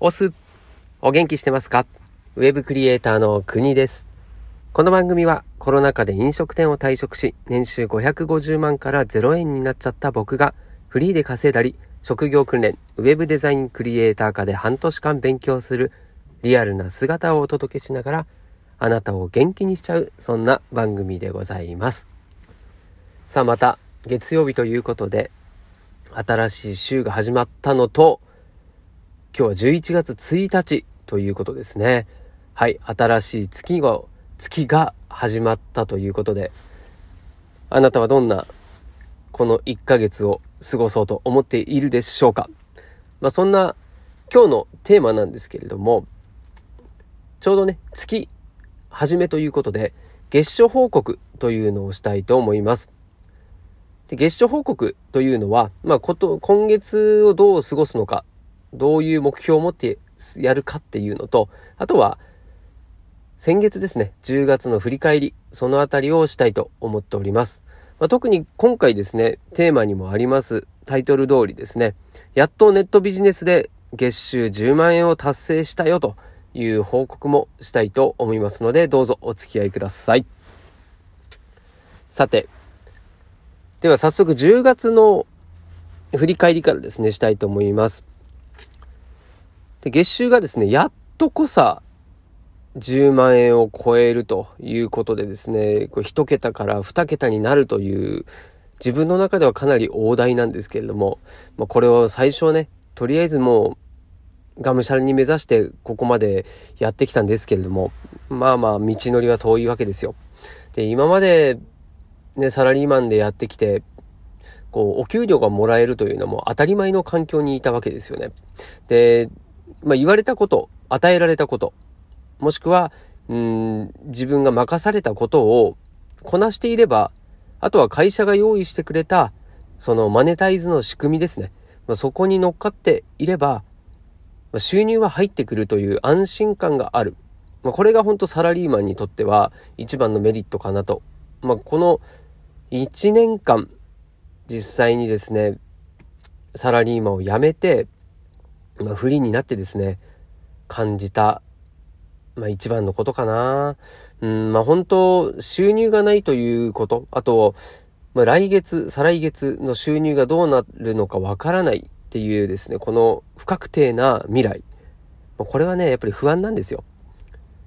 オス、お元気してますか？ウェブクリエイターの国です。この番組はコロナ禍で飲食店を退職し、年収550万から0円になっちゃった僕がフリーで稼いだり、職業訓練、ウェブデザインクリエイター科で半年間勉強するリアルな姿をお届けしながら、あなたを元気にしちゃう、そんな番組でございます。さあまた、月曜日ということで、新しい週が始まったのと、今日は11月1日ということですね。はい、新しい月が、月が始まったということで、あなたはどんなこの1ヶ月を過ごそうと思っているでしょうか？まあそんな今日のテーマなんですけれども、ちょうどね、月始めということで、月初報告というのをしたいと思います。で月初報告というのは、まあこと、今月をどう過ごすのかどういう目標を持ってやるかっていうのと、あとは、先月ですね、10月の振り返り、そのあたりをしたいと思っております。まあ、特に今回ですね、テーマにもありますタイトル通りですね、やっとネットビジネスで月収10万円を達成したよという報告もしたいと思いますので、どうぞお付き合いください。さて、では早速10月の振り返りからですね、したいと思います。で、月収がですね、やっとこさ、10万円を超えるということでですね、これ1桁から2桁になるという、自分の中ではかなり大台なんですけれども、まあ、これを最初ね、とりあえずもう、がむしゃらに目指してここまでやってきたんですけれども、まあまあ道のりは遠いわけですよ。で、今までね、サラリーマンでやってきて、こう、お給料がもらえるというのも当たり前の環境にいたわけですよね。で、まあ、言われたこと、与えられたこと、もしくは、うん、自分が任されたことをこなしていれば、あとは会社が用意してくれた、そのマネタイズの仕組みですね。まあ、そこに乗っかっていれば、まあ、収入は入ってくるという安心感がある。まあ、これが本当サラリーマンにとっては一番のメリットかなと。まあ、この1年間、実際にですね、サラリーマンを辞めて、まあ、フリーになってですね、感じた、まあ、一番のことかな。うん、まあ、本当収入がないということ、あと、まあ、来月、再来月の収入がどうなるのかわからないっていうですね、この不確定な未来。これはね、やっぱり不安なんですよ。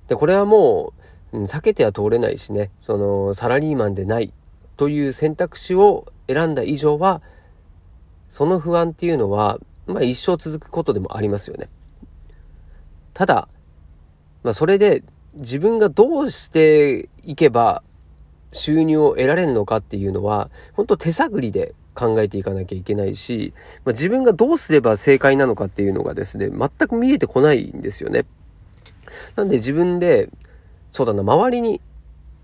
で、これはもう、避けては通れないしね、その、サラリーマンでないという選択肢を選んだ以上は、その不安っていうのは、まあ一生続くことでもありますよね。ただ、まあそれで自分がどうしていけば収入を得られるのかっていうのは、本当手探りで考えていかなきゃいけないし、まあ、自分がどうすれば正解なのかっていうのがですね、全く見えてこないんですよね。なんで自分で、そうだな、周りに、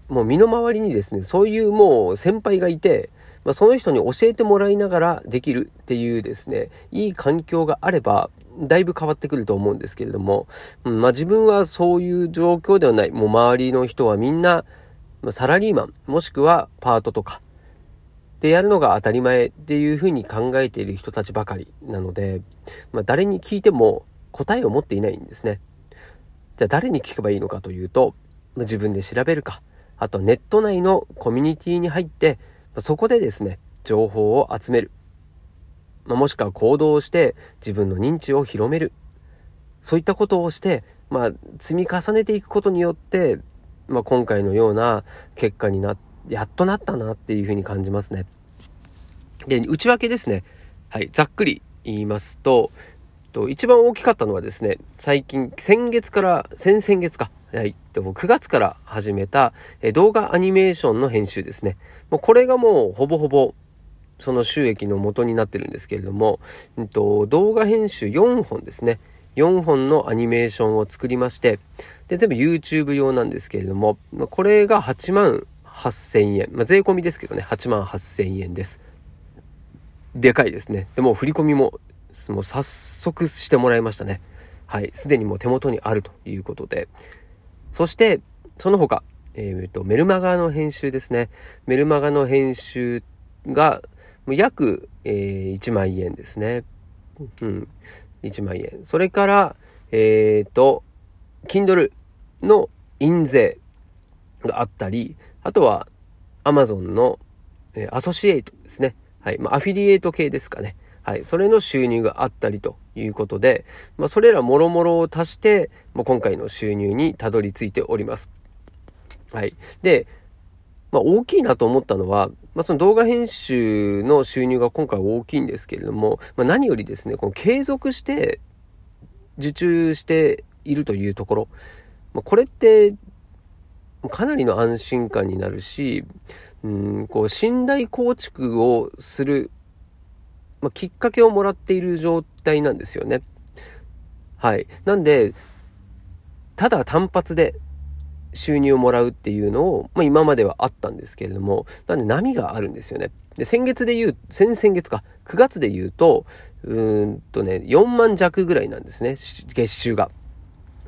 もう身の回りにですね、そういうもう先輩がいて、まあ、その人に教えてもらいながらできるっていうですね、いい環境があれば、だいぶ変わってくると思うんですけれども、うん、まあ自分はそういう状況ではない。もう周りの人はみんな、まあ、サラリーマン、もしくはパートとか、でやるのが当たり前っていうふうに考えている人たちばかりなので、まあ誰に聞いても答えを持っていないんですね。じゃあ誰に聞けばいいのかというと、まあ、自分で調べるか、あとネット内のコミュニティに入って、そこでですね、情報を集める。まあ、もしくは行動をして自分の認知を広める。そういったことをして、まあ、積み重ねていくことによって、まあ、今回のような結果にな、やっとなったなっていうふうに感じますね。で、内訳ですね。はい、ざっくり言いますと、と一番大きかったのはですね、最近、先月から、先々月か、はい。でも9月から始めた、え動画アニメーションの編集ですね。もうこれがもうほぼほぼその収益の元になってるんですけれども、うんと、動画編集4本ですね。4本のアニメーションを作りまして、で、全部 YouTube 用なんですけれども、まこれが8万8000円。まあ、税込みですけどね、8万8000円です。でかいですね。でも振り込みも、もう早速してもらいましたね。はい。すでにもう手元にあるということで、そして、その他、えー、と、メルマガの編集ですね。メルマガの編集が、約、えー、1万円ですね。うん。1万円。それから、えっ、ー、と、Kindle の印税があったり、あとは Amazon の、えー、アソシエイトですね。はい。まあ、アフィリエイト系ですかね。はい。それの収入があったりということで、まあ、それらもろもろを足して、もう今回の収入にたどり着いております。はい。で、まあ、大きいなと思ったのは、まあ、その動画編集の収入が今回大きいんですけれども、まあ、何よりですね、この継続して受注しているというところ、まあ、これってかなりの安心感になるし、うん、こう信頼構築をする、まあ、きっかけをもらっている状態なんですよね。はい。なんで、ただ単発で収入をもらうっていうのを、まあ、今まではあったんですけれども、なんで波があるんですよね。で、先月で言う、先々月か、9月で言うと、うんとね、4万弱ぐらいなんですね、月収が。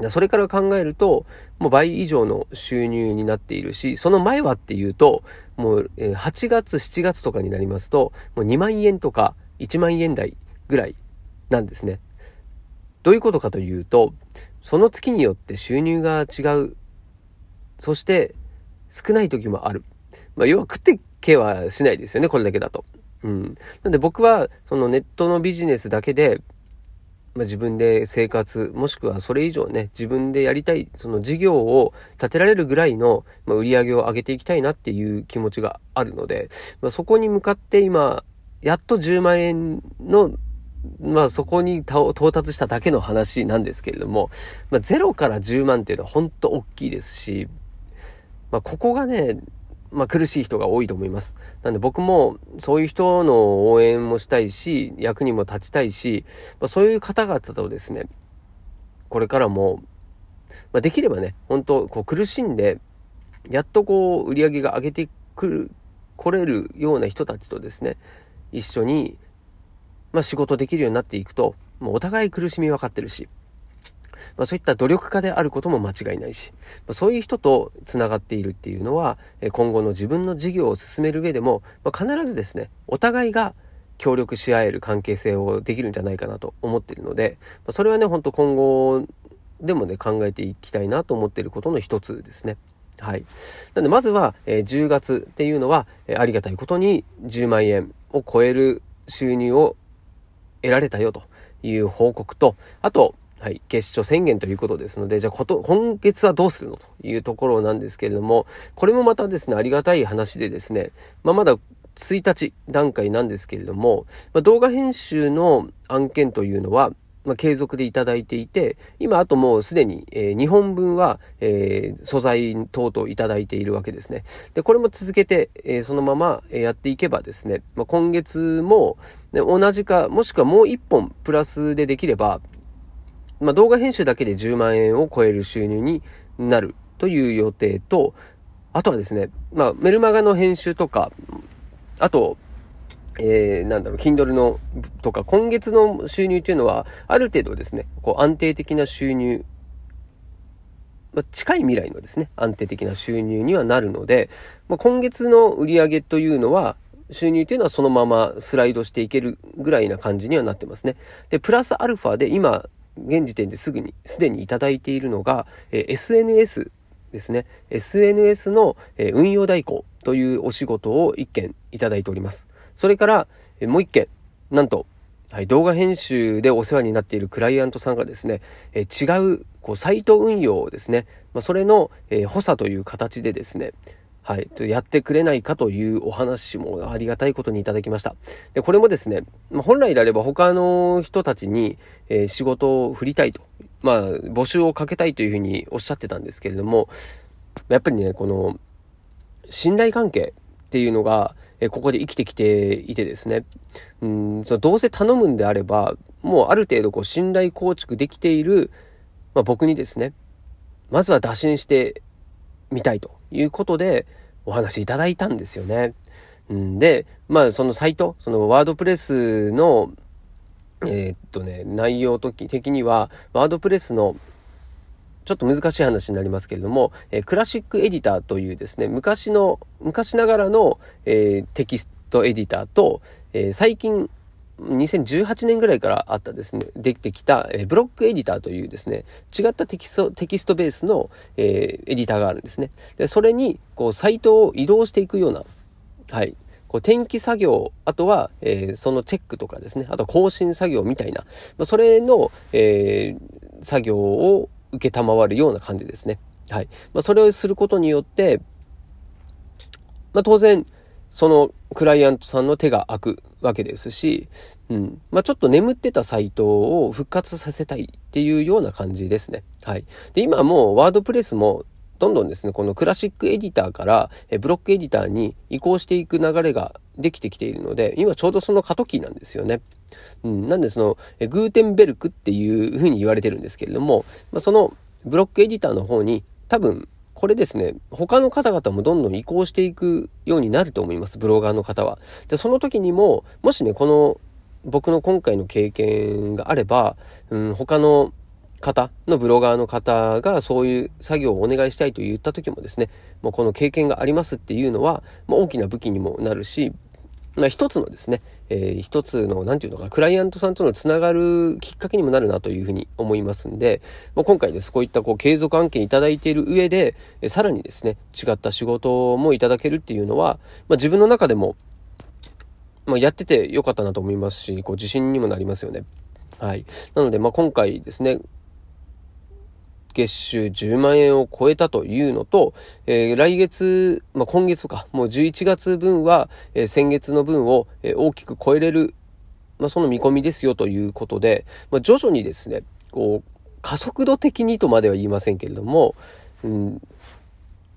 それから考えると、もう倍以上の収入になっているし、その前はっていうと、もう8月、7月とかになりますと、もう2万円とか1万円台ぐらいなんですね。どういうことかというと、その月によって収入が違うそして少ない時もある。まあ、要は食ってけはしないですよね、これだけだと。うん。なんで僕は、そのネットのビジネスだけで、まあ、自分で生活、もしくはそれ以上ね、自分でやりたい、その事業を立てられるぐらいの、まあ、売り上げを上げていきたいなっていう気持ちがあるので、まあ、そこに向かって今、やっと10万円のまあそこに到達しただけの話なんですけれども、まあ0から10万っていうのは本当大きいですし、まあ、ここがね、まあ、苦しい人が多いと思います。なんで僕もそういう人の応援もしたいし、役にも立ちたいし、まあ、そういう方々とですね、これからも、まあ、できればね、本当こう苦しんで、やっとこう売り上げが上げてくる、来れるような人たちとですね、一緒に、まあ、仕事できるようになっていくと、もうお互い苦しみ分かってるし、まあ、そういった努力家であることも間違いないし、まあ、そういう人と繋がっているっていうのは、今後の自分の事業を進める上でも、まあ、必ずですね、お互いが協力し合える関係性をできるんじゃないかなと思っているので、まあ、それはね、ほんと今後でもね、考えていきたいなと思っていることの一つですね。はい。なんで、まずは、えー、10月っていうのは、えー、ありがたいことに10万円を超える収入を得られたよという報告と、あと、はい、決勝宣言ということですので、じゃあこと、今月はどうするのというところなんですけれども、これもまたですね、ありがたい話でですね、まあ、まだ1日段階なんですけれども、まあ、動画編集の案件というのは、まあ、継続でいただいていて、今あともうすでに、えー、2本分は、えー、素材等々いただいているわけですね。で、これも続けて、えー、そのままやっていけばですね、まあ、今月も、ね、同じか、もしくはもう1本プラスでできれば、まあ、動画編集だけで10万円を超える収入になるという予定と、あとはですね、まあ、メルマガの編集とか、あと、えー、なんだろう、Kindle のとか、今月の収入っていうのは、ある程度ですね、こう安定的な収入、まあ、近い未来のですね、安定的な収入にはなるので、まあ、今月の売り上げというのは、収入というのはそのままスライドしていけるぐらいな感じにはなってますね。で、プラスアルファで今、現時点ですぐに、すでにいただいているのが、え SNS ですね。SNS の、え運用代行というお仕事を1件いただいております。それから、えもう1件、なんと、はい、動画編集でお世話になっているクライアントさんがですね、え違うこうサイト運用をですね、まあ、それの、え補佐という形でですね、はい、やってくれないかというお話もありがたいことにいただきました。で、これもですね、まあ、本来であれば他の人たちに、えー、仕事を振りたいと、まあ、募集をかけたいというふうにおっしゃってたんですけれども、やっぱりね、この、信頼関係っていうのが、えここで生きてきていてですね、うん、そのどうせ頼むんであれば、もうある程度こう信頼構築できている、まあ、僕にですね、まずは打診してみたいということでお話いただいたんですよね。うんで、まあそのサイト、そのワードプレスの、えー、っとね、内容的には、ワードプレスのちょっと難しい話になりますけれども、えー、クラシックエディターというですね、昔の、昔ながらの、えー、テキストエディターと、えー、最近2018年ぐらいからあったですね、できてきた、え、ブロックエディターというですね、違ったテキスト、テキストベースの、え、エディターがあるんですね。で、それに、こう、サイトを移動していくような、はい、こう転記作業、あとは、えー、そのチェックとかですね、あと更新作業みたいな、まあ、それの、えー、作業を受けたまわるような感じですね。はい。まあ、それをすることによって、まあ、当然、そのクライアントさんの手が空くわけですし、うん。まあ、ちょっと眠ってたサイトを復活させたいっていうような感じですね。はい。で、今もうワードプレスもどんどんですね、このクラシックエディターからブロックエディターに移行していく流れができてきているので、今ちょうどその過渡期なんですよね。うん、なんでその、グーテンベルクっていうふうに言われてるんですけれども、まあ、そのブロックエディターの方に多分これですね、他の方々もどんどん移行していくようになると思います、ブロガーの方は。で、その時にも、もしね、この僕の今回の経験があれば、うん、他の方のブロガーの方がそういう作業をお願いしたいと言った時もですね、もうこの経験がありますっていうのは、まあ、大きな武器にもなるし、まあ、一つのですね、えー、一つの、なんていうのか、クライアントさんとのつながるきっかけにもなるなというふうに思いますんで、まあ、今回です、こういったこう継続案件いただいている上で、えさらにですね、違った仕事もいただけるっていうのは、まあ、自分の中でも、まあ、やっててよかったなと思いますし、こう自信にもなりますよね。はい。なので、まあ、今回ですね、月収10万円を超えたというのと、えー、来月、まあ、今月か、もう11月分は、えー、先月の分を、えー、大きく超えれる、まあ、その見込みですよということで、まあ、徐々にですね、こう、加速度的にとまでは言いませんけれども、うん、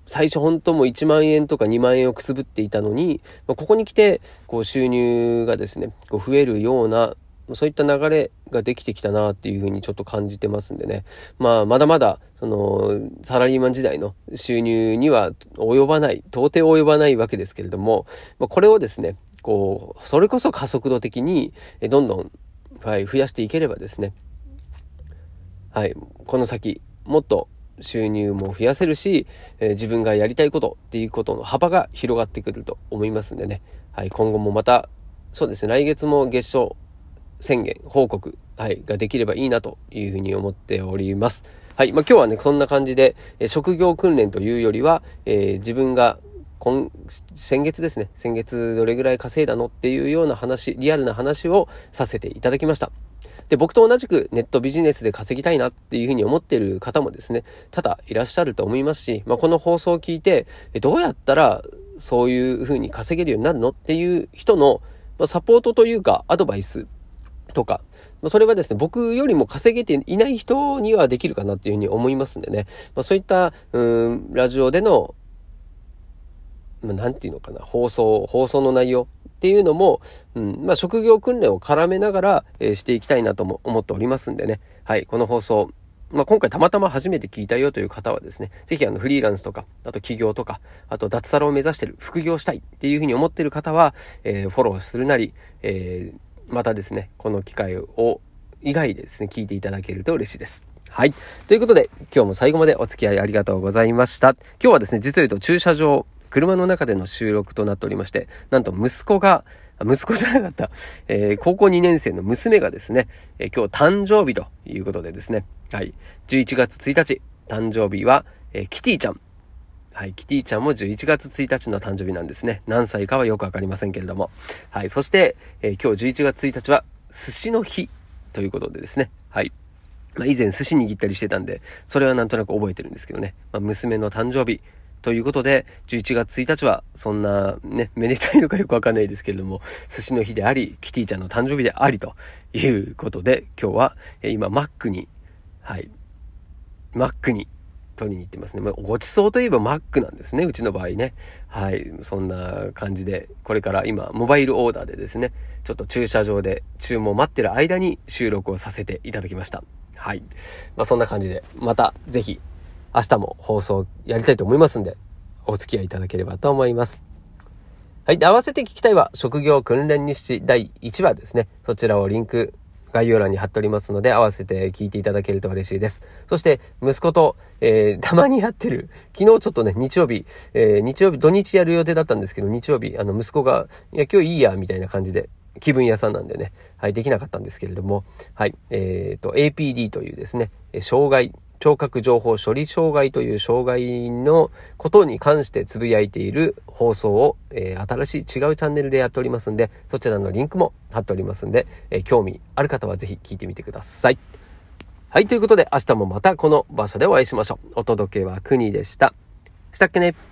最初本当も1万円とか2万円をくすぶっていたのに、まあ、ここに来て、こう収入がですね、こう増えるような、そういった流れができてきたなっていうふうにちょっと感じてますんでね。まあ、まだまだ、その、サラリーマン時代の収入には及ばない、到底及ばないわけですけれども、まあ、これをですね、こう、それこそ加速度的に、どんどん、はい、増やしていければですね、はい、この先、もっと収入も増やせるし、えー、自分がやりたいことっていうことの幅が広がってくると思いますんでね。はい、今後もまた、そうですね、来月も月賞宣言、報告、はい、ができればいいなというふうに思っております。はい、まあ、今日はね、そんな感じで、え職業訓練というよりは、えー、自分が今、先月ですね、先月どれぐらい稼いだのっていうような話、リアルな話をさせていただきました。で、僕と同じくネットビジネスで稼ぎたいなっていうふうに思っている方もですね、多々いらっしゃると思いますし、まあ、この放送を聞いて、どうやったらそういうふうに稼げるようになるのっていう人の、まあ、サポートというかアドバイスとか、それはですね、僕よりも稼げていない人にはできるかなっていうふうに思いますんでね、まあ、そういった、うん、ラジオでの、まあ、なんていうのかな、放送、放送の内容っていうのも、うん、まあ、職業訓練を絡めながら、えー、していきたいなとも思っておりますんでね、はい、この放送、まあ、今回たまたま初めて聞いたよという方はですね、ぜひあのフリーランスとか、あと起業とか、あと脱サラを目指してる、副業したいっていうふうに思ってる方は、えー、フォローするなり、えーまたですね、この機会を以外でですね、聞いていただけると嬉しいです。はい。ということで、今日も最後までお付き合いありがとうございました。今日はですね、実を言うと駐車場、車の中での収録となっておりまして、なんと息子が、息子じゃなかった、えー、高校2年生の娘がですね、えー、今日誕生日ということでですね、はい。11月1日、誕生日は、えー、キティちゃん。はい、キティちゃんも11月1日の誕生日なんですね。何歳かはよくわかりませんけれども。はい、そして、えー、今日11月1日は寿司の日ということでですね。はい。まあ、以前寿司握ったりしてたんで、それはなんとなく覚えてるんですけどね。まあ、娘の誕生日ということで、11月1日はそんなね、めでたいのかよくわかんないですけれども、寿司の日であり、キティちゃんの誕生日でありということで、今日は、え、今、マックに、はい、マックに取りに行ってますね。まあ、ごちそうといえばマックなんですね。うちの場合ね。はい。そんな感じで、これから今、モバイルオーダーでですね、ちょっと駐車場で注文待ってる間に収録をさせていただきました。はい。まあ、そんな感じで、またぜひ、明日も放送やりたいと思いますんで、お付き合いいただければと思います。はい。で、合わせて聞きたいは、職業訓練日誌第1話ですね。そちらをリンク概要欄に貼っておりますので、合わせて聞いていただけると嬉しいです。そして、息子と、えー、たまにやってる、昨日ちょっとね、日曜日、えー、日曜日、土日やる予定だったんですけど、日曜日、あの、息子が、いや、今日いいや、みたいな感じで、気分屋さんなんでね、はい、できなかったんですけれども、はい、えっ、ー、と、APD というですね、障害、聴覚情報処理障害という障害のことに関してつぶやいている放送を、えー、新しい違うチャンネルでやっておりますんで、そちらのリンクも貼っておりますんで、えー、興味ある方はぜひ聞いてみてください。はい、ということで明日もまたこの場所でお会いしましょう。お届けは国でした。したっけね